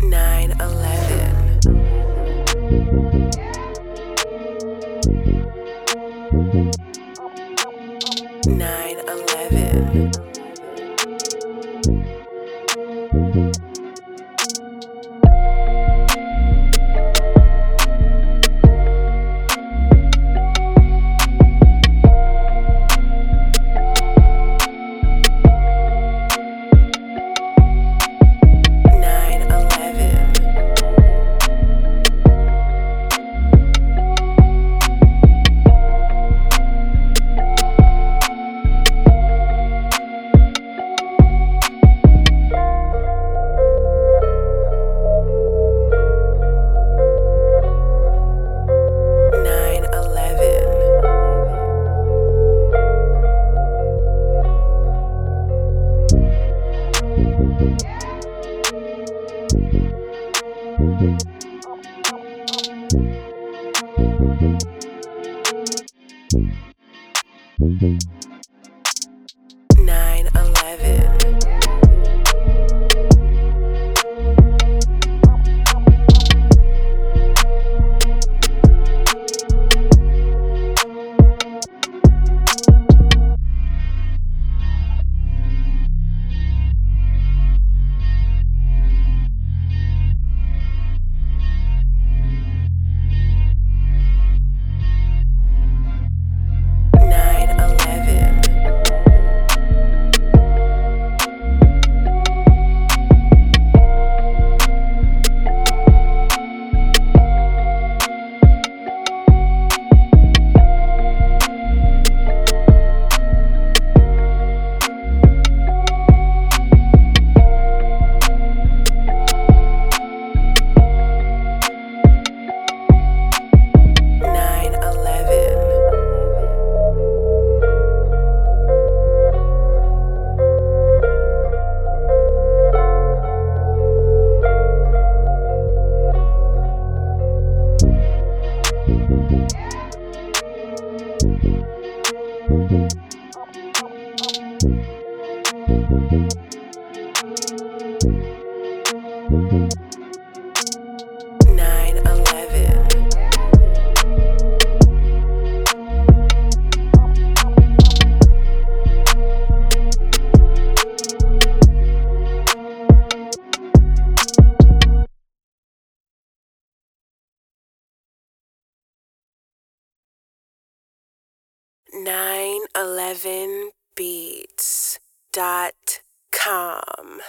9 11. Nine eleven. Nine Nine 911beats.com.